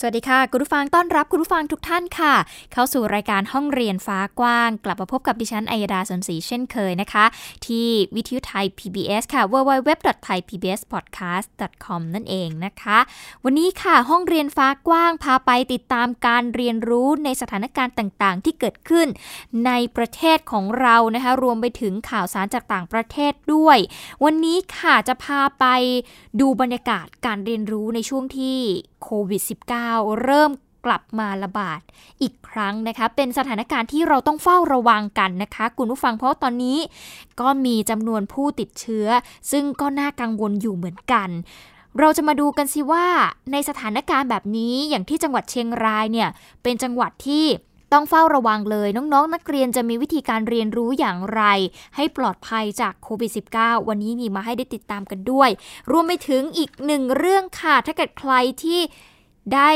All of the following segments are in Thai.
สวัสดีค่ะ คุณผู้ฟังต้อนรับคุณผู้ฟังทุกท่านค่ะ เข้าสู่รายการห้องเรียนฟ้ากว้าง กลับมาพบกับดิฉันอัยดาสนศรีเช่นเคยนะคะ ที่วิทยุไทย PBS ค่ะ www.thaipbspodcast.com นั่นเองนะคะ วันนี้ค่ะห้องเรียนฟ้ากว้างพาไปติดตามการเรียนรู้ในสถานการณ์ต่างๆ ที่เกิดขึ้น ในประเทศของเรานะคะ รวมไปถึงข่าวสารจากต่างประเทศด้วย วันนี้ค่ะจะพาไปดูบรรยากาศการเรียนรู้ในช่วงที่โควิด -19 เริ่มกลับมาระบาดอีกครั้งนะคะ เป็นสถานการณ์ที่เราต้องเฝ้าระวังกันนะคะ คุณผู้ฟังเพราะตอนนี้ก็มีจำนวนผู้ติดเชื้อ ซึ่งก็น่ากังวลอยู่เหมือนกัน เราจะมาดูกันสิว่าในสถานการณ์แบบนี้อย่างที่จังหวัดเชียงรายเนี่ยเป็นจังหวัดที่ต้องเฝ้าระวังเลยน้องๆ นักเรียนจะมีวิธีการเรียนรู้อย่างไร ให้ปลอดภัยจากโควิด -19 วันนี้มีมาให้ได้ติดตามกันด้วย รวมไปถึงอีกหนึ่งเรื่องค่ะ ถ้าเกิดใครที่ ได้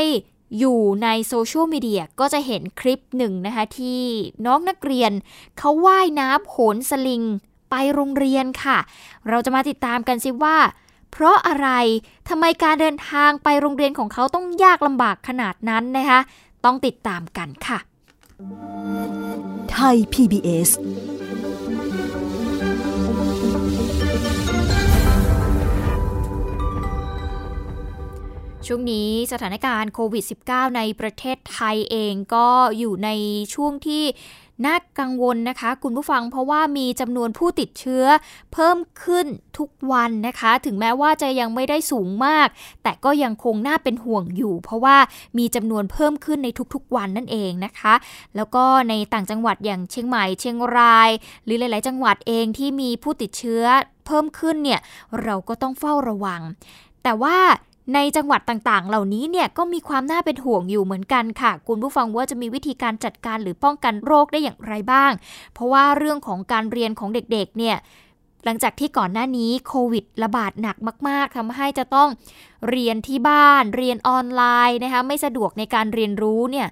อยู่ในโซเชียลมีเดียก็จะเห็นคลิปหนึ่งนะคะ ที่น้องนักเรียนเขาว่ายน้ำโหนสลิงไปโรงเรียนค่ะ เราจะมาติดตามกันสิว่า เพราะอะไรทำไมการเดินทางไปโรงเรียนของเขาต้องยากลำบากขนาดนั้นนะคะ ต้องติดตามกันค่ะ ไทย PBS ช่วงนี้สถานการณ์โควิด -19 ในประเทศไทยเองก็อยู่ในช่วงที่น่ากังวลนะคะ คุณผู้ฟังเพราะว่ามีจำนวนผู้ติดเชื้อเพิ่มขึ้นทุกวันนะคะ ถึงแม้ว่าจะยังไม่ได้สูงมาก แต่ก็ยังคงน่าเป็นห่วงอยู่ เพราะว่ามีจำนวนเพิ่มขึ้นในทุกๆวันนั่นเองนะคะ แล้วก็ในต่างจังหวัดอย่างเชียงใหม่เชียงราย หรือหลาย ๆ จังหวัดเองที่มีผู้ติดเชื้อเพิ่มขึ้นเนี่ยเราก็ต้องเฝ้าระวัง แต่ว่า ในจังหวัดต่างๆ เหล่านี้เนี่ยก็มีความน่าเป็นห่วงอยู่เหมือนกันค่ะ คุณผู้ฟังว่าจะมีวิธีการจัดการหรือป้องกันโรคได้อย่างไรบ้าง เพราะว่าเรื่องของการเรียนของเด็กๆ เนี่ยหลังจากที่ก่อนหน้านี้โควิดระบาดหนักมาก ๆทำให้จะต้องเรียนที่บ้าน เรียนออนไลน์นะคะไม่สะดวกในการเรียนรู้เนี่ย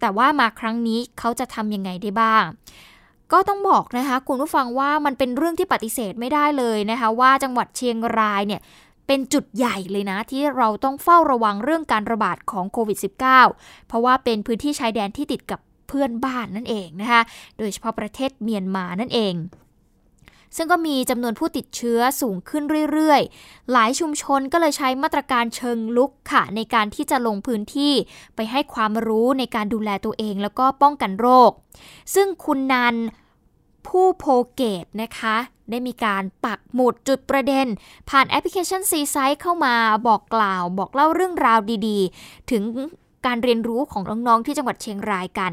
แต่ว่ามาครั้งนี้เขาจะทำยังไงได้บ้าง ก็ต้องบอกนะคะคุณผู้ฟังว่ามันเป็นเรื่องที่ปฏิเสธไม่ได้เลยนะคะว่าจังหวัดเชียงรายเนี่ย เป็นจุดใหญ่เลยนะ ที่เราต้องเฝ้าระวังเรื่องการระบาดของโควิด -19 เพราะว่าเป็นพื้นที่ชายแดนที่ติดกับเพื่อนบ้านนั่นเองนะคะ โดยเฉพาะประเทศเมียนมานั่นเองซึ่งก็มีจำนวนผู้ติดเชื้อสูงขึ้นเรื่อย ๆ หลายชุมชนก็เลยใช้มาตรการเชิงลุกค่ะ ในการที่จะลงพื้นที่ไปให้ความรู้ในการดูแลตัวเองแล้วก็ป้องกันโรค ซึ่งคุณนัน ผู้โพเกตนะคะ ได้มีการปักหมุดจุดประเด็น ผ่านแอปพลิเคชัน C-Site เข้ามาบอกกล่าว บอกเล่าเรื่องราวดีๆ ถึงการเรียนรู้ของน้องๆที่จังหวัดเชียงรายกัน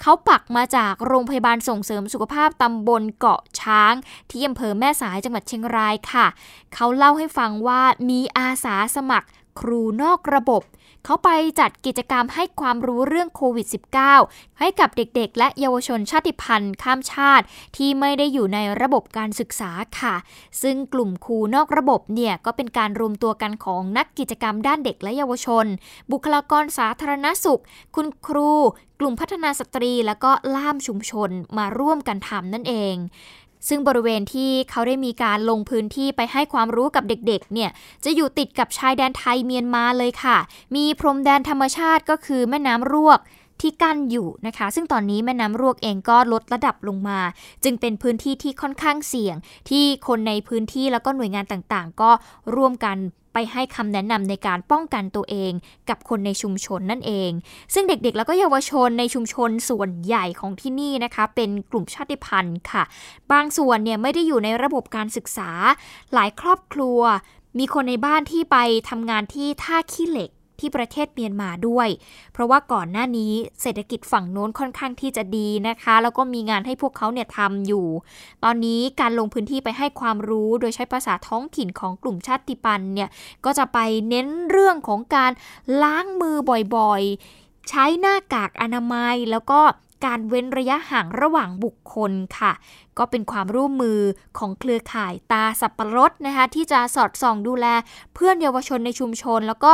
เขาปักมาจากโรงพยาบาลส่งเสริมสุขภาพตำบลเกาะช้าง ที่อำเภอแม่สายจังหวัดเชียงรายค่ะ เขาเล่าให้ฟังว่ามีอาสาสมัครครูนอกระบบ เขาไปจัดกิจกรรมให้ความรู้เรื่องโควิด -19 ให้กับเด็กๆ และเยาวชนชาติพันธุ์ข้ามชาติ ที่ไม่ได้อยู่ในระบบการศึกษาค่ะ ซึ่งกลุ่มครูนอกระบบเนี่ยก็เป็นการรวมตัวกันของนักกิจกรรมด้านเด็กและเยาวชน บุคลากรสาธารณสุข คุณครู กลุ่มพัฒนาสตรี และก็ล่ามชุมชนมาร่วมกันทำนั่นเอง ซึ่งบริเวณที่เขาได้มีการลงพื้นที่ไปให้ความรู้กับเด็กๆ เนี่ย จะอยู่ติดกับชายแดนไทยเมียนมาเลยค่ะ มีพรมแดนธรรมชาติก็คือแม่น้ำรวกที่กั้นอยู่นะคะ ซึ่งตอนนี้แม่น้ำรวกเองก็ลดระดับลงมา จึงเป็นพื้นที่ที่ค่อนข้างเสี่ยง ที่คนในพื้นที่แล้วก็หน่วยงานต่างๆ ก็ร่วมกัน ไปให้คำแนะนำในการป้องกันตัวเองกับคนในชุมชนนั่นเอง ซึ่งเด็กๆ แล้วก็เยาวชนในชุมชนส่วนใหญ่ของที่นี่นะคะ เป็นกลุ่มชาติพันธุ์ค่ะ บางส่วนเนี่ยไม่ได้อยู่ในระบบการศึกษา หลายครอบครัว มีคนในบ้านที่ไปทำงานที่ท่าขี้เหล็ก ที่ประเทศเมียนมาด้วย เพราะว่าก่อนหน้านี้เศรษฐกิจฝั่งโน้นค่อนข้างที่จะดีนะคะ แล้วก็มีงานให้พวกเขาเนี่ยทำอยู่ ตอนนี้การลงพื้นที่ไปให้ความรู้โดยใช้ภาษาท้องถิ่นของกลุ่มชาติพันธุ์เนี่ยก็จะไปเน้นเรื่องของการล้างมือบ่อยๆ ใช้หน้ากากอนามัยแล้วก็การเว้นระยะห่างระหว่างบุคคลค่ะ ก็เป็นความร่วมมือของเครือข่ายตาสับปะรดนะคะที่จะสอดส่องดูแลเพื่อนเยาวชนในชุมชน แล้วก็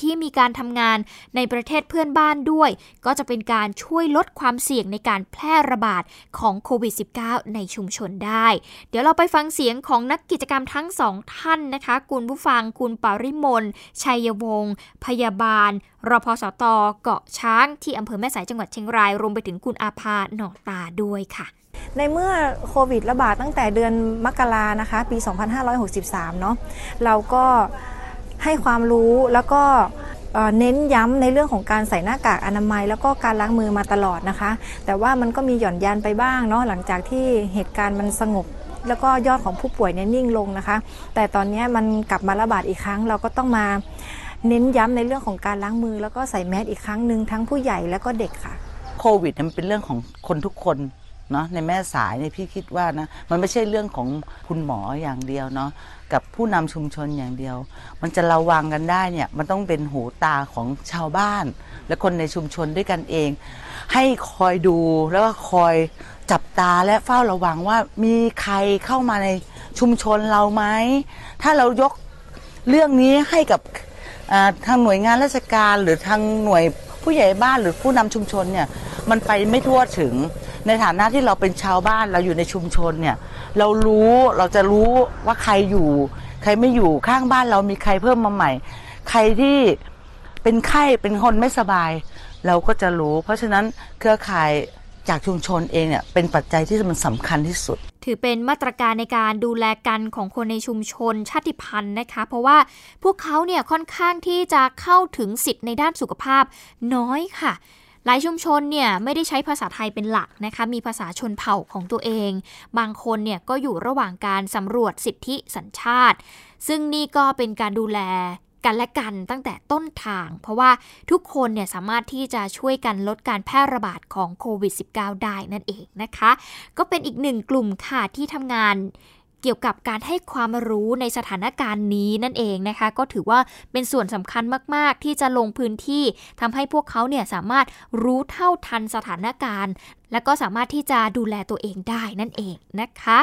ที่มีการทำงานในประเทศเพื่อนบ้านด้วย ก็จะเป็นการช่วยลดความเสี่ยงในการแพร่ระบาดของโควิด -19 ในชุมชนได้ เดี๋ยวเราไปฟังเสียงของนักกิจกรรมทั้งสองท่านนะคะ คุณผู้ฟังคุณปริมลชัยวงศ์พยาบาลรพสตเกาะช้างที่อำเภอแม่สายจังหวัดเชียงราย รวมไปถึงคุณอาภาหนอตาด้วยค่ะในเมื่อโควิดระบาดตั้งแต่เดือนมกรานะคะ ปี 2563 เนาะเราก็ ให้ความรู้แล้วก็เน้นย้ำในเรื่องของการใส่หน้ากากอนามัย แล้วก็การล้างมือมาตลอดนะคะ แต่ว่ามันก็มีหย่อนยานไปบ้างเนาะหลังจากที่เหตุการณ์มันสงบ แล้วก็ยอดของผู้ป่วยเนี่ยนิ่งลงนะคะ แต่ตอนนี้มันกลับมาระบาดอีกครั้ง เราก็ต้องมาเน้นย้ำในเรื่องของการล้างมือ แล้วก็ใส่แมสอีกครั้งหนึ่งทั้งผู้ใหญ่แล้วก็เด็กค่ะโควิดมันเป็นเรื่องของคนทุกคน เนาะในแม่สายเนี่ยพี่คิดว่านะมันไม่ใช่เรื่องของคุณหมออย่างเดียวเนาะกับผู้นำชุมชนอย่างเดียว มันจะระวังกันได้เนี่ยมันต้องเป็นหูตาของชาวบ้าน และคนในชุมชนด้วยกันเอง ให้คอยดูแล้วก็คอยจับตาและเฝ้าระวังว่ามีใครเข้ามาในชุมชนเราไหมถ้าเรายกเรื่องนี้ให้กับทางหน่วยงานราชการหรือทางหน่วยผู้ใหญ่บ้านหรือผู้นำชุมชนเนี่ยมันไปไม่ทั่วถึง ในฐานะที่เราเป็นชาวบ้านเราอยู่ในชุมชนเนี่ย เรารู้เราจะรู้ว่าใครอยู่ ใครไม่อยู่ข้างบ้านเรามีใครเพิ่มมาใหม่ ใครที่เป็นไข้เป็นคนไม่สบาย เราก็จะรู้ เพราะฉะนั้นเครือข่ายจากชุมชนเองเนี่ยเป็นปัจจัยที่มันสำคัญที่สุด ถือเป็นมาตรการในการดูแลกันของคนในชุมชนชาติพันธุ์นะคะ เพราะว่าพวกเขาเนี่ยค่อนข้างที่จะเข้าถึงสิทธิ์ในด้านสุขภาพน้อยค่ะ หลายชุมชนเนี่ยไม่ได้ใช้ภาษาไทยเป็นหลักนะคะ มีภาษาชนเผ่าของตัวเอง บางคนเนี่ยก็อยู่ระหว่างการสำรวจสิทธิสัญชาติ ซึ่งนี่ก็เป็นการดูแลกันและกันตั้งแต่ต้นทาง เพราะว่าทุกคนเนี่ยสามารถที่จะช่วยกันลดการแพร่ระบาดของโควิด -19 ได้นั่นเองนะคะ ก็เป็นอีกหนึ่งกลุ่มค่ะที่ทำงาน เกี่ยวกับการให้ความรู้ในสถานการณ์นี้นั่นเองนะคะ ก็ถือว่าเป็นส่วนสำคัญมาก ๆ ที่จะลงพื้นที่ทำให้พวกเขาเนี่ยสามารถรู้เท่าทันสถานการณ์ และก็สามารถที่จะดูแลตัวเองได้นั่นเองนะคะ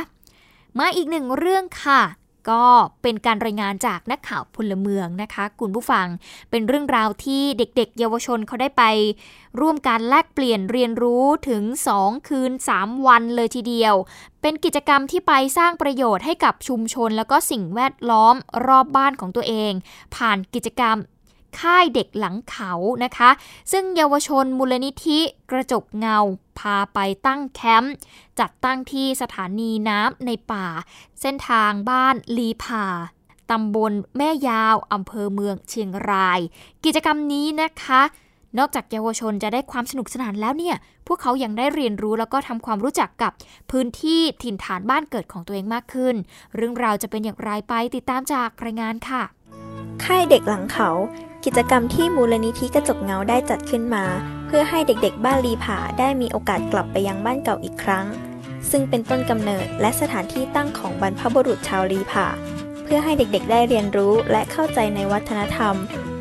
มาอีกหนึ่งเรื่องค่ะ ก็เป็นการรายงานจากนักข่าวพลเมืองนะคะ คุณผู้ฟังเป็นเรื่องราวที่เด็กๆ เยาวชนเขาได้ไป ร่วมการแลกเปลี่ยนเรียนรู้ถึง 2 คืน 3 วันเลยทีเดียว เป็นกิจกรรมที่ไปสร้างประโยชน์ให้กับชุมชน แล้วก็สิ่งแวดล้อมรอบบ้านของตัวเอง ผ่านกิจกรรม ค่ายเด็กหลังเขานะคะ ซึ่งเยาวชนมูลนิธิกระจกเงา พาไปตั้งแคมป์จัดตั้งที่สถานีน้ำในป่า เส้นทางบ้านลีพาตำบลแม่ยาวอำเภอเมืองเชียงราย กิจกรรมนี้นะคะ นอกจากเยาวชนจะได้ความสนุกสนานแล้วเนี่ย พวกเขายังได้เรียนรู้แล้วก็ทำความรู้จักกับพื้นที่ถิ่นฐานบ้านเกิดของตัวเองมากขึ้น เรื่องราวจะเป็นอย่างไรไปติดตามจากรายงานค่ะ ค่ายเด็กหลังเขา กิจกรรมที่มูลนิธิกระจกเงาได้จัดขึ้นมา เพื่อให้เด็กๆ บ้านลีผาได้มีโอกาสกลับไปยังบ้านเก่าอีกครั้ง ซึ่งเป็นต้นกำเนิดและสถานที่ตั้งของบรรพบุรุษชาวลีผาเพื่อให้เด็กๆ ได้เรียนรู้และเข้าใจในวัฒนธรรม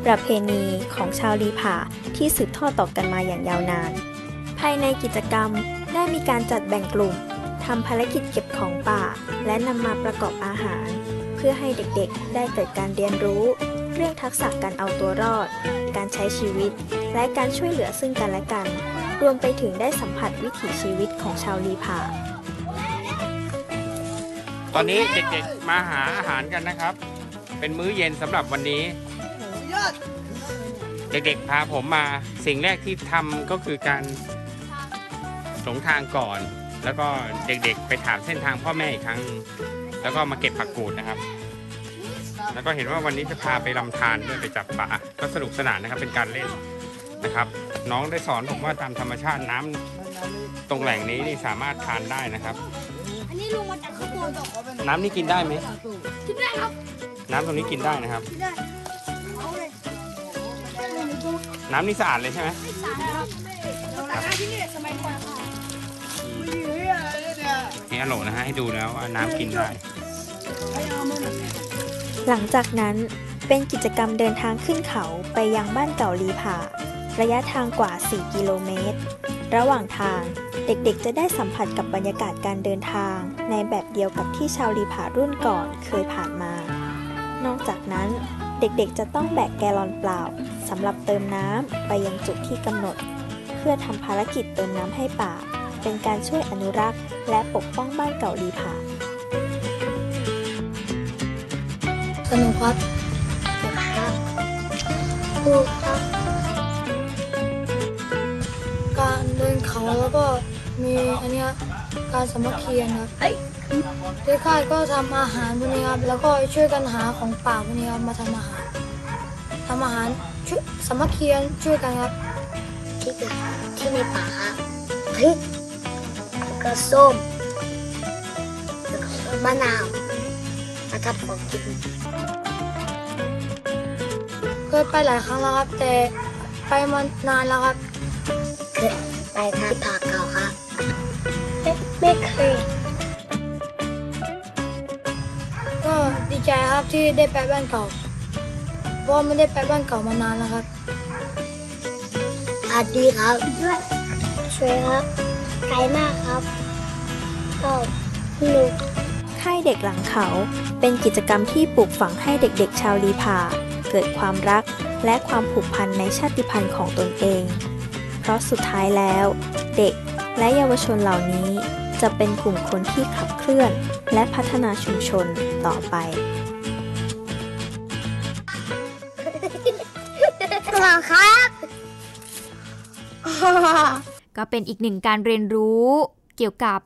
ประเพณีของชาวลีผาที่สืบทอดต่อกันมาอย่างยาวนาน ภายในกิจกรรมได้มีการจัดแบ่งกลุ่มทำภารกิจเก็บของป่า และนำมาประกอบอาหาร เพื่อให้เด็กๆ ได้เกิดการเรียนรู้ เรื่องทักษะการเอาตัวรอด การใช้ชีวิต และการช่วยเหลือซึ่งกันและกัน รวมไปถึงได้สัมผัสวิถีชีวิตของชาวลีผาตอนนี้เด็กๆมาหาอาหารกันนะครับ เป็นมื้อเย็นสำหรับวันนี้ เด็กๆพาผมมาสิ่งแรกที่ทำก็คือการหลงทางก่อน แล้วก็เด็กๆไปถามเส้นทางพ่อแม่อีกครั้ง แล้วก็มาเก็บผักกูดนะครับ แล้วก็เห็นว่าวันนี้จะพาไปลำธารด้วยไปจับปลาก็สนุกสนานนะครับเป็นการเล่นนะครับ น้องได้สอนผมว่าตามธรรมชาติน้ำตรงแหล่งนี้นี่สามารถทานได้นะครับ อันนี้ลงมาจากข้างบนน้ำนี่กินได้ไหมกินได้ครับ น้ำตรงนี้กินได้นะครับ น้ำนี่สะอาดเลยใช่ไหมสะอาดครับที่นี่สมัยก่อนนี่อโลนะฮะให้ดูแล้วว่าน้ำกินได้ หลังจากนั้นเป็นกิจกรรมเดินทางขึ้นเขาไปยังบ้านเก่าลีผาระยะทางกว่า 4 กิโลเมตร ระหว่างทางเด็กๆ จะได้สัมผัสกับบรรยากาศการเดินทาง ในแบบเดียวกับที่ชาวลีผารุ่นก่อนเคยผ่านมา นอกจากนั้นเด็กๆ จะต้องแบกแกลลอนเปล่าสำหรับเติมน้ำไปยังจุดที่กำหนด เพื่อทำภารกิจเติมน้ำให้ป่า เป็นการช่วยอนุรักษ์ และปกป้องบ้านเก่าลีผา สนุกครับครับครูครับ การเดินเขาแล้วก็มีอันเนี้ยการสามัคคีกันครับที่ค่ายก็ทำอาหารพวกนี้ครับ แล้วก็ช่วยกันหาของป่าพวกนี้ครับมาทำอาหารทำอาหารช่วยสามัคคีกันช่วยกันครับ ที่เกิดที่ในป่าครับพริกแล้วก็ส้มแล้วก็มะนาวมา ทำของกินเคยไปหลายครั้งแล้วครับ แต่ไปมานานแล้วครับเคยไปที่ป่าเก่าครับไม่ไม่เคย ก็ดีใจครับที่ได้ไปบ้านเก่าเพราะว่าไม่ได้ไปบ้านเก่ามานานแล้วครับอาดีครับช่วยครับไกลมากครับก็สนุก ค่ายเด็กหลังเขา เป็นกิจกรรมที่ปลูกฝังให้เด็กๆ ชาวลีพาเกิดความรักและความผูกพันในชาติพันธุ์ของตนเอง เพราะสุดท้ายแล้ว เด็กและเยาวชนเหล่านี้จะเป็นกลุ่มคนที่ขับเคลื่อน และพัฒนาชุมชนต่อไปสนุกครับก็เป็นอีกหนึ่งการเรียนรู้เกี่ยวกับ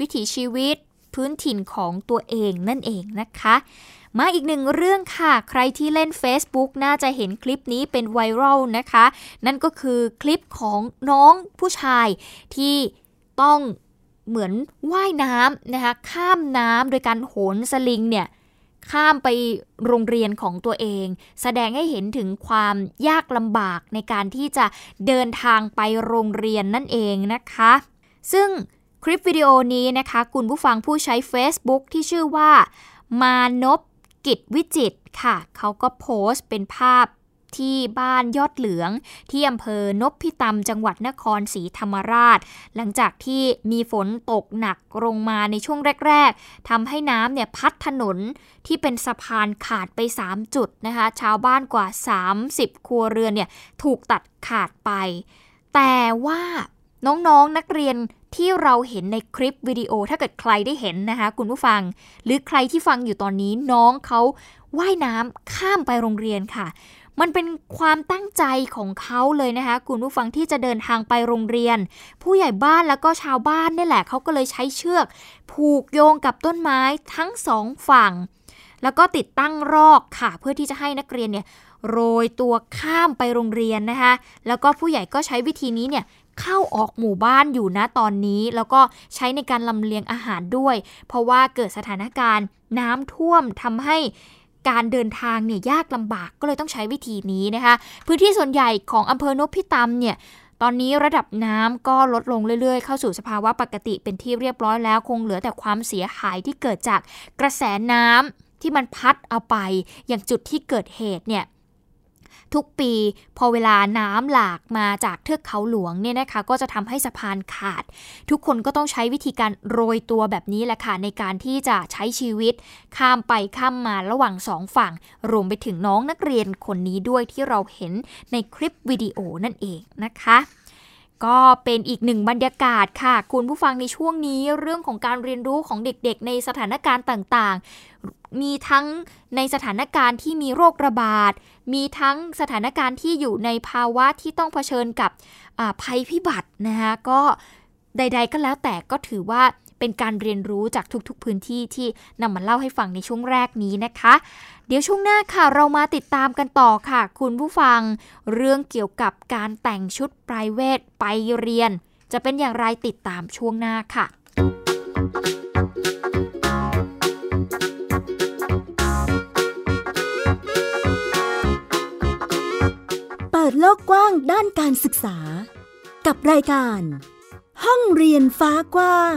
วิถีชีวิต พื้นถิ่นของตัวเองนั่นเองนะคะ มาอีกหนึ่งเรื่องค่ะ ใครที่เล่น Facebook น่าจะเห็นคลิปนี้เป็นไวรัลนะคะ นั่นก็คือคลิปของน้องผู้ชายที่ต้องเหมือนว่ายน้ำนะคะ ข้ามน้ำโดยการโหนสลิงเนี่ยข้ามไปโรงเรียนของตัวเอง แสดงให้เห็นถึงความยากลำบากในการที่จะเดินทางไปโรงเรียนนั่นเองนะคะ ซึ่ง คลิปวิดีโอนี้นะคะคุณผู้ฟังผู้ใช้ Facebook ที่ชื่อว่า มานพกิจวิจิตค่ะ เขาก็โพสต์เป็นภาพที่บ้านยอดเหลือง ที่อำเภอนพิตำจังหวัดนครศรีธรรมราช หลังจากที่มีฝนตกหนักลงมาในช่วงแรก ๆทำให้น้ำเนี่ยพัดถนนที่เป็นสะพานขาดไป 3 จุดนะคะ ชาวบ้านกว่า 30 ครัวเรือนเนี่ยถูกตัดขาดไป แต่ว่าน้องๆนนักเรียน ที่เราเห็นในคลิปวิดีโอถ้าเกิดใครได้เห็นนะคะ คุณผู้ฟัง หรือใครที่ฟังอยู่ตอนนี้น้องเขาว่ายน้ำข้ามไปโรงเรียนค่ะ มันเป็นความตั้งใจของเขาเลยนะคะ คุณผู้ฟังที่จะเดินทางไปโรงเรียน ผู้ใหญ่บ้านแล้วก็ชาวบ้านนี่แหละเขาก็เลยใช้เชือก ผูกโยงกับต้นไม้ทั้งสองฝั่ง แล้วก็ติดตั้งรอกค่ะ เพื่อที่จะให้นักเรียนเนี่ยโรยตัวข้ามไปโรงเรียนนะคะ แล้วก็ผู้ใหญ่ก็ใช้วิธีนี้เนี่ย เข้าออกหมู่บ้านอยู่นะตอนนี้ แล้วก็ใช้ในการลำเลียงอาหารด้วย เพราะว่าเกิดสถานการณ์น้ำท่วมทำให้การเดินทางเนี่ยยากลำบากก็เลยต้องใช้วิธีนี้นะคะ พื้นที่ส่วนใหญ่ของอำเภอนพิตำเนี่ยตอนนี้ระดับน้ำก็ลดลงเรื่อยๆ เข้าสู่สภาวะปกติเป็นที่เรียบร้อยแล้ว คงเหลือแต่ความเสียหายที่เกิดจากกระแสน้ำที่มันพัดเอาไป อย่างจุดที่เกิดเหตุเนี่ย ทุกปีพอเวลาน้ำหลากมาจากเทือกเขาหลวงเนี่ยนะคะก็จะทำให้สะพานขาด ทุกคนก็ต้องใช้วิธีการโรยตัวแบบนี้แหละค่ะในการที่จะใช้ชีวิต ข้ามไปข้ามมาระหว่างสองฝั่ง รวมไปถึงน้องนักเรียนคนนี้ด้วยที่เราเห็นในคลิปวิดีโอนั่นเองนะคะ ก็เป็นอีกหนึ่งบรรยากาศค่ะ คุณผู้ฟังในช่วงนี้เรื่องของการเรียนรู้ของเด็กๆ ในสถานการณ์ต่างๆ มีทั้งในสถานการณ์ที่มีโรคระบาด มีทั้งสถานการณ์ที่อยู่ในภาวะที่ต้องเผชิญกับภัยพิบัตินะคะก็ใด ๆ ก็แล้วแต่ก็ถือว่า เป็นการเรียนรู้จากทุกๆพื้นที่ที่นำมาเล่าให้ฟังในช่วงแรกนี้นะคะ เดี๋ยวช่วงหน้าค่ะเรามาติดตามกันต่อค่ะ คุณผู้ฟัง เรื่องเกี่ยวกับการแต่งชุดปลายเวทไปเรียน จะเป็นอย่างไรติดตามช่วงหน้าค่ะเปิดโลกกว้างด้านการศึกษา กับรายการ ห้องเรียนฟ้ากว้าง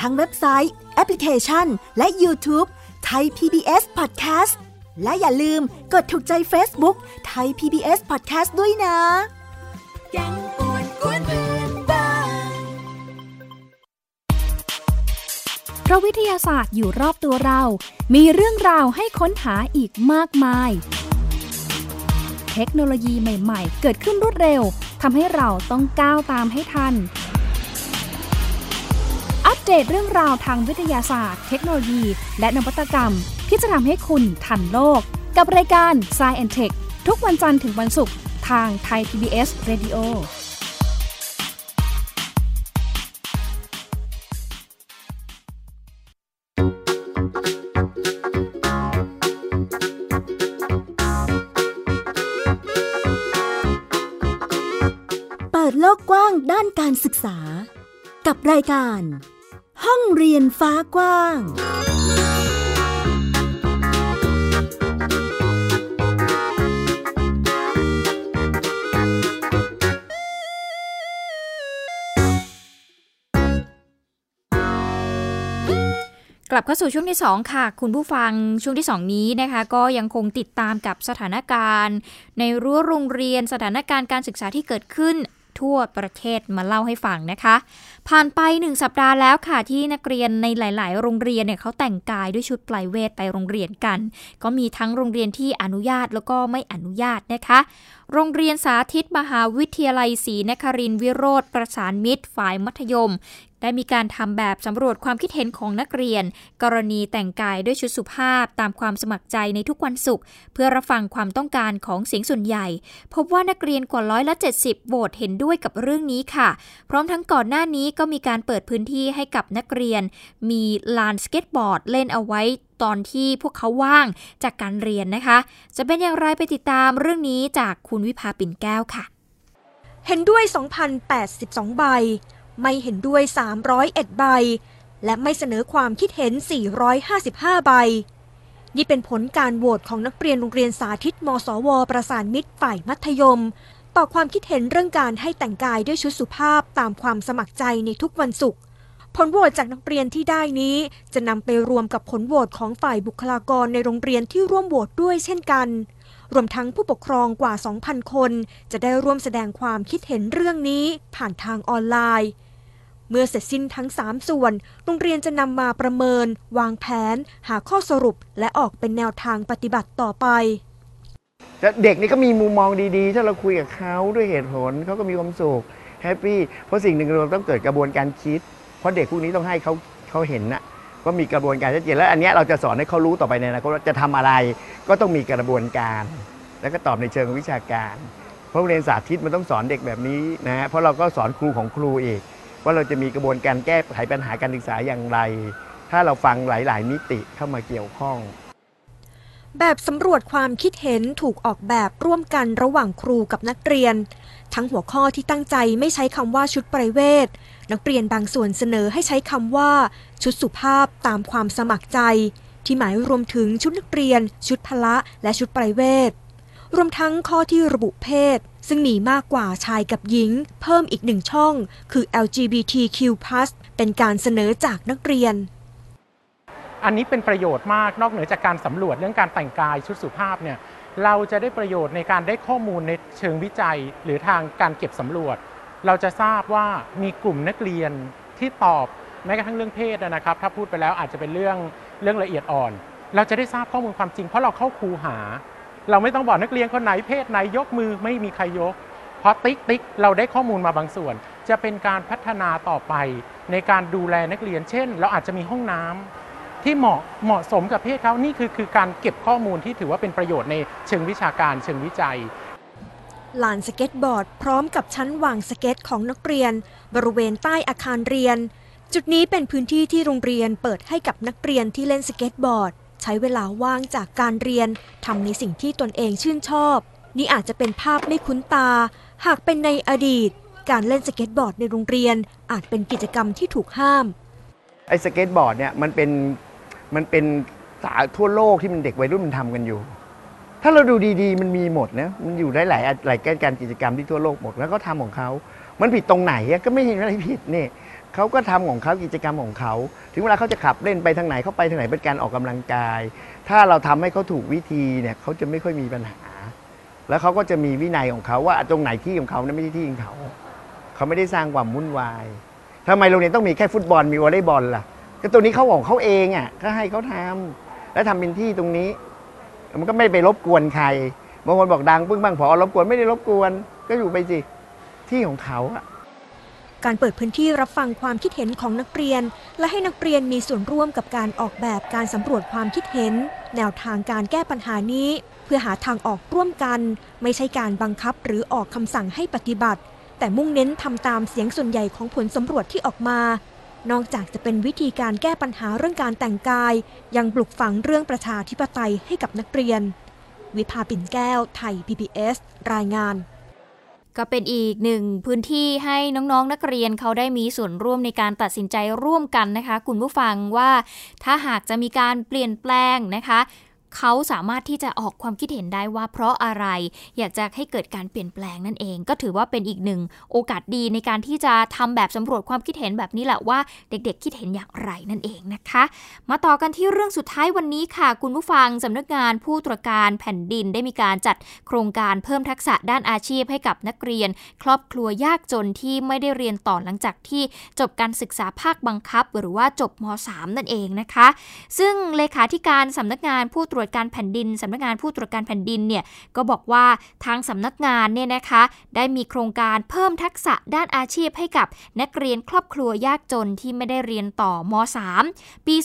ทั้งเว็บไซต์ แอปพลิเคชัน และ YouTube ไทย PBS Podcast และอย่าลืมกดถูกใจ Facebook ไทย PBS Podcast ด้วยนะแกงปวนกวนเพื่อนบ้านเพราะวิทยาศาสตร์อยู่รอบตัวเรา มีเรื่องราวให้ค้นหาอีกมากมาย เทคโนโลยีใหม่ ๆ เกิดขึ้นรวดเร็วทำให้เราต้องก้าวตามให้ทัน เดตเรื่องราวทางวิทยาศาสตร์ เทคโนโลยี และนวัตกรรม ที่จะทำให้คุณทันโลก กับรายการ s c i e n t e c h ทุกวันจันทร์ถึงวันศุกร์ทางไทย PBS Radio เปิดโลกกว้างด้านการศึกษา กับรายการ ห้องเรียนฟ้ากว้างกลับเข้าสู่ช่วงที่ 2 ค่ะ คุณผู้ฟังช่วงที่ 2 นี้นะคะ ก็ยังคงติดตามกับสถานการณ์ ในรั้วโรงเรียนสถานการณ์การศึกษาที่เกิดขึ้น ทั่วประเทศมาเล่าให้ฟังนะคะ ผ่านไปหนึ่งสัปดาห์แล้วค่ะที่นักเรียนในหลาย ๆ โรงเรียนเนี่ยเขาแต่งกายด้วยชุดปลายเวทไปโรงเรียนกัน ก็มีทั้งโรงเรียนที่อนุญาตแล้วก็ไม่อนุญาตนะคะ โรงเรียนสาธิตมหาวิทยาลัยศรีนครินทร์วิโรธประสานมิตรฝ่ายมัธยม ได้มีการทำแบบสำรวจความคิดเห็นของนักเรียน กรณีแต่งกายด้วยชุดสุภาพตามความสมัครใจในทุกวันศุกร์เพื่อรับฟังความต้องการของเสียงส่วนใหญ่ พบว่านักเรียนกว่าร้อยละ 70โหวตเห็นด้วยกับเรื่องนี้ค่ะ พร้อมทั้งก่อนหน้านี้ก็มีการเปิดพื้นที่ให้กับนักเรียน มีลานสเก็ตบอร์ดเล่นเอาไว้ตอนที่พวกเขาว่างจากการเรียนนะคะ จะเป็นอย่างไรไปติดตามเรื่องนี้จากคุณวิภาปิ่นแก้วค่ะ เห็นด้วย 2,082 ใบ ไม่เห็นด้วย 301 ใบ และไม่เสนอความคิดเห็น 455 ใบ นี่เป็นผลการโหวตของนักเรียนโรงเรียนสาธิต มสว ประสานมิตรฝ่ายมัธยม ต่อความคิดเห็นเรื่องการให้แต่งกายด้วยชุดสุภาพตามความสมัครใจในทุกวันศุกร์ผลโหวตจากนักเรียนที่ได้นี้ จะนำไปรวมกับผลโหวตของฝ่ายบุคลากรในโรงเรียนที่ร่วมโหวตด้วยเช่นกัน รวมทั้งผู้ปกครองกว่า 2,000 คน จะได้ร่วมแสดงความคิดเห็นเรื่องนี้ผ่านทางออนไลน์ เมื่อเสร็จสิ้นทั้ง 3 ส่วน โรงเรียนจะนำมาประเมิน วางแผน หาข้อสรุป และออกเป็นแนวทางปฏิบัติต่อไปแต่เด็กนี่ก็มีมุมมองดีๆ ถ้าเราคุยกับเขาด้วยเหตุผลเขาก็มีความสุขแฮปปี้เพราะสิ่งหนึ่งเราต้องเกิดกระบวนการคิด เพราะเด็กพวกนี้ต้องให้เขาเขาเห็นนะว่ามีกระบวนการชัดเจนและอันนี้เราจะสอนให้เขารู้ต่อไปในอนาคตว่าจะทำอะไร ก็ต้องมีกระบวนการ แล้วก็ตอบในเชิงวิชาการ เพราะเรียนสาธิตมันต้องสอนเด็กแบบนี้นะฮะเพราะเราก็สอนครูของครูอีก ว่าเราจะมีกระบวนการแก้ไขปัญหาการศึกษาอย่างไร ถ้าเราฟังหลาย ๆ มิติเข้ามาเกี่ยวข้อง แบบสำรวจความคิดเห็นถูกออกแบบร่วมกันระหว่างครูกับนักเรียน ทั้งหัวข้อที่ตั้งใจไม่ใช้คำว่าชุดประเวท นักเรียนบางส่วนเสนอให้ใช้คำว่า ชุดสุภาพตามความสมัครใจ ที่หมายรวมถึงชุดนักเรียน ชุดพละและชุดประเวท รวมทั้งข้อที่ระบุเพศ ซึ่งมีมากกว่าชายกับหญิง เพิ่มอีกหนึ่งช่อง คือ LGBTQ+ เป็นการเสนอจากนักเรียน อันนี้เป็นประโยชน์มากนอกเหนือจากการสำรวจเรื่องการแต่งกายชุดสุภาพเนี่ยเราจะได้ประโยชน์ในการได้ข้อมูลในเชิงวิจัย หรือทางการเก็บสำรวจ เราจะทราบว่ามีกลุ่มนักเรียนที่ตอบแม้กระทั่งเรื่องเพศนะครับ ถ้าพูดไปแล้วอาจจะเป็นเรื่องเรื่องละเอียดอ่อน เราจะได้ทราบข้อมูลความจริงเพราะเราเข้าคูหา เราไม่ต้องบอกนักเรียนคนไหนเพศไหนยกมือไม่มีใครยก เพราะติ๊กติ๊กเราได้ข้อมูลมาบางส่วน จะเป็นการพัฒนาต่อไปในการดูแลนักเรียน เช่น เราอาจจะมีห้องน้ำที่เหมาะเหมาะสมกับเพศเขานี่คือคือการเก็บข้อมูลที่ถือว่าเป็นประโยชน์ในเชิงวิชาการเชิงวิจัยลานสเก็ตบอร์ดพร้อมกับชั้นวางสเก็ตของนักเรียน บริเวณใต้อาคารเรียน จุดนี้เป็นพื้นที่ที่โรงเรียนเปิดให้กับนักเรียนที่เล่นสเก็ตบอร์ด ใช้เวลาว่างจากการเรียนทำในสิ่งที่ตนเองชื่นชอบ นี่อาจจะเป็นภาพไม่คุ้นตา หากเป็นในอดีต การเล่นสเก็ตบอร์ดในโรงเรียน อาจเป็นกิจกรรมที่ถูกห้าม ไอ้สเก็ตบอร์ดเนี่ยมันเป็นมันเป็นสากลทั่วโลกที่มันเด็กวัยรุ่นมันทำกันอยู่ ถ้าเราดูดีๆ มันมีหมดนะมันอยู่ได้หลายหลายการกิจกรรมที่ทั่วโลกหมดแล้วก็ทำของเขา มันผิดตรงไหนก็ไม่เห็นอะไรผิดนี่ เขาก็ทำของเขากิจกรรมของเขา ถึงเวลาเขาจะขับเล่นไปทางไหนเขาไปทางไหนเป็นการออกกำลังกาย ถ้าเราทำให้เขาถูกวิธีเนี่ยเขาจะไม่ค่อยมีปัญหา แล้วเขาก็จะมีวินัยของเขาว่าตรงไหนที่ของเขานะไม่ใช่ที่ของเขา เขาไม่ได้สร้างความวุ่นวายทำไมโรงเรียนต้องมีแค่ฟุตบอลมีวอลเลย์บอลล่ะก็ตัวนี้เขาของเขาเองอะก็ให้เขาทำแล้วทำเป็นที่ตรงนี้ มันก็ไม่ไปรบกวนใครบางคนบอกดังปึ้งบ้างพอรบกวนไม่ได้รบกวน ก็อยู่ไปสิที่ของเขาอะ การเปิดพื้นที่รับฟังความคิดเห็นของนักเรียน และให้นักเรียนมีส่วนร่วมกับการออกแบบการสำรวจความคิดเห็น แนวทางการแก้ปัญหานี้ เพื่อหาทางออกร่วมกัน ไม่ใช่การบังคับหรือออกคำสั่งให้ปฏิบัติ แต่มุ่งเน้นทำตามเสียงส่วนใหญ่ของผลสำรวจที่ออกมา นอกจากจะเป็นวิธีการแก้ปัญหาเรื่องการแต่งกาย ยังปลุกฝังเรื่องประชาธิปไตยให้กับนักเรียน วิภาปิ่นแก้ว ไทย PBS รายงาน ก็เป็นอีกหนึ่งพื้นที่ให้น้องๆนนักเรียนเขาได้มีส่วนร่วมในการตัดสินใจร่วมกันนะคะ คุณผู้ฟังว่าถ้าหากจะมีการเปลี่ยนแปลงนะคะ เขาสามารถที่จะออกความคิดเห็นได้ว่า เพราะอะไรอยากจะให้เกิดการเปลี่ยนแปลงนั่นเอง ก็ถือว่าเป็นอีกหนึ่งโอกาสดีในการที่จะทำแบบสำรวจความคิดเห็นแบบนี้แหละว่า เด็กๆ คิดเห็นอย่างไรนั่นเองนะคะ มาต่อกันที่เรื่องสุดท้ายวันนี้ค่ะ คุณผู้ฟังสำนักงานผู้ตรวจการแผ่นดินได้มีการจัดโครงการเพิ่มทักษะด้านอาชีพให้กับนักเรียน ครอบครัวยากจนที่ไม่ได้เรียนต่อหลังจากที่จบการศึกษาภาคบังคับ หรือว่าจบม .3 นั่นเองนะคะ ซึ่งเลขาธิการสำนักงานผู้ตรวจการแผ่นดินสำนักงานผู้ตรวจการแผ่นดินเนี่ยก็บอกว่าทางสำนักงานเนี่ยนะคะได้มีโครงการเพิ่มทักษะด้านอาชีพให้กับนักเรียนครอบครัวยากจนที่ไม่ได้เรียนต่อม .3 ปี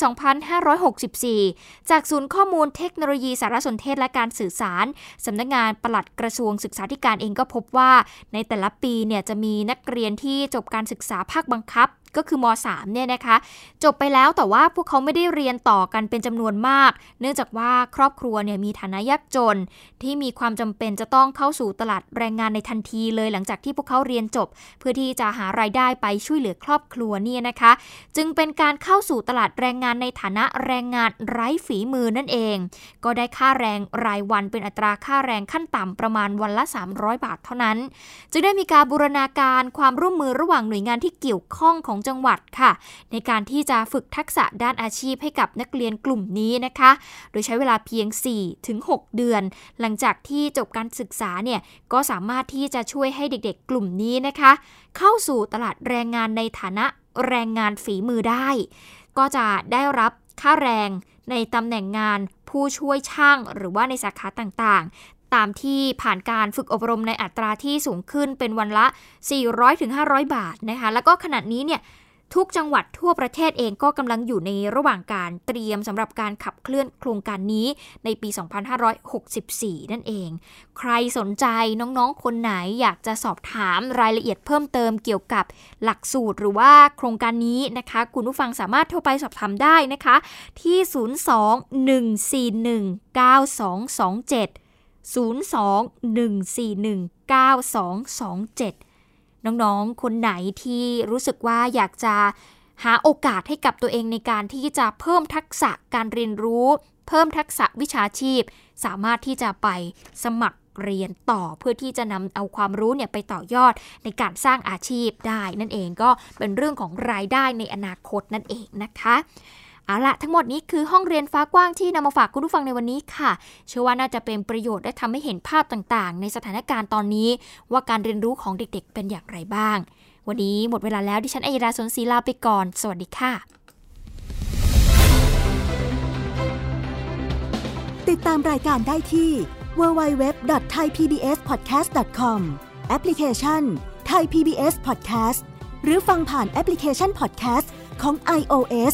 2564 จากศูนย์ข้อมูลเทคโนโลยีสารสนเทศและการสื่อสารสำนักงานปลัดกระทรวงศึกษาธิการเองก็พบว่า ในแต่ละปีเนี่ยจะมีนักเรียนที่จบการศึกษาภาคบังคับ ก็คือม .3 เนี่ยนะคะ จบไปแล้วแต่ว่าพวกเขาไม่ได้เรียนต่อกันเป็นจำนวนมาก เนื่องจากว่าครอบครัวเนี่ยมีฐานะยากจน ที่มีความจำเป็นจะต้องเข้าสู่ตลาดแรงงานในทันทีเลยหลังจากที่พวกเขาเรียนจบ เพื่อที่จะหารายได้ไปช่วยเหลือครอบครัวเนี่ยนะคะ จึงเป็นการเข้าสู่ตลาดแรงงานในฐานะแรงงานไร้ฝีมือนั่นเอง ก็ได้ค่าแรงรายวันเป็นอัตราค่าแรงขั้นต่ำประมาณวันละ 300 บาทเท่านั้น จึงได้มีการบูรณาการความร่วมมือระหว่างหน่วยงานที่เกี่ยวข้องของจังหวัดค่ะ ในการที่จะฝึกทักษะด้านอาชีพให้กับนักเรียนกลุ่มนี้นะคะ โดยใช้เวลาเพียง 4-6 เดือน หลังจากที่จบการศึกษาเนี่ยก็สามารถที่จะช่วยให้เด็กๆ กลุ่มนี้นะคะ เข้าสู่ตลาดแรงงานในฐานะแรงงานฝีมือได้ ก็จะได้รับค่าแรงในตำแหน่งงานผู้ช่วยช่างหรือว่าในสาขาต่างๆ ตามที่ผ่านการฝึกอบรมในอัตราที่สูงขึ้นเป็นวันละ 400-500 บาทนะคะ แล้วก็ขณะนี้เนี่ยทุกจังหวัดทั่วประเทศเองก็กำลังอยู่ในระหว่างการเตรียมสำหรับการขับเคลื่อนโครงการนี้ในปี 2564 นั่นเอง ใครสนใจน้องๆ คนไหนอยากจะสอบถามรายละเอียดเพิ่มเติมเกี่ยวกับหลักสูตรหรือว่าโครงการนี้นะคะ คุณผู้ฟังสามารถโทรไปสอบถามได้นะคะ ที่ 02-141-9227 02-141-9227 น้องๆ คนไหนที่รู้สึกว่าอยากจะหาโอกาสให้กับตัวเองในการที่จะเพิ่มทักษะการเรียนรู้ เพิ่มทักษะวิชาชีพ สามารถที่จะไปสมัครเรียนต่อเพื่อที่จะนำเอาความรู้เนี่ยไปต่อยอดในการสร้างอาชีพได้ นั่นเองก็เป็นเรื่องของรายได้ในอนาคตนั่นเองนะคะ เอาละทั้งหมดนี้คือห้องเรียนฟ้ากว้างที่นำมาฝากคุณผู้ฟังในวันนี้ค่ะ เชื่อว่าน่าจะเป็นประโยชน์และทำให้เห็นภาพต่างๆ ในสถานการณ์ตอนนี้ ว่าการเรียนรู้ของเด็กๆ เป็นอย่างไรบ้าง วันนี้หมดเวลาแล้วดิฉันอัยดาสนศรีลาไปก่อน สวัสดีค่ะ ติดตามรายการได้ที่ www.thaipbspodcast.com แอปพลิเคชัน Thai PBS Podcast หรือฟังผ่านแอปพลิเคชัน Podcast ของ iOS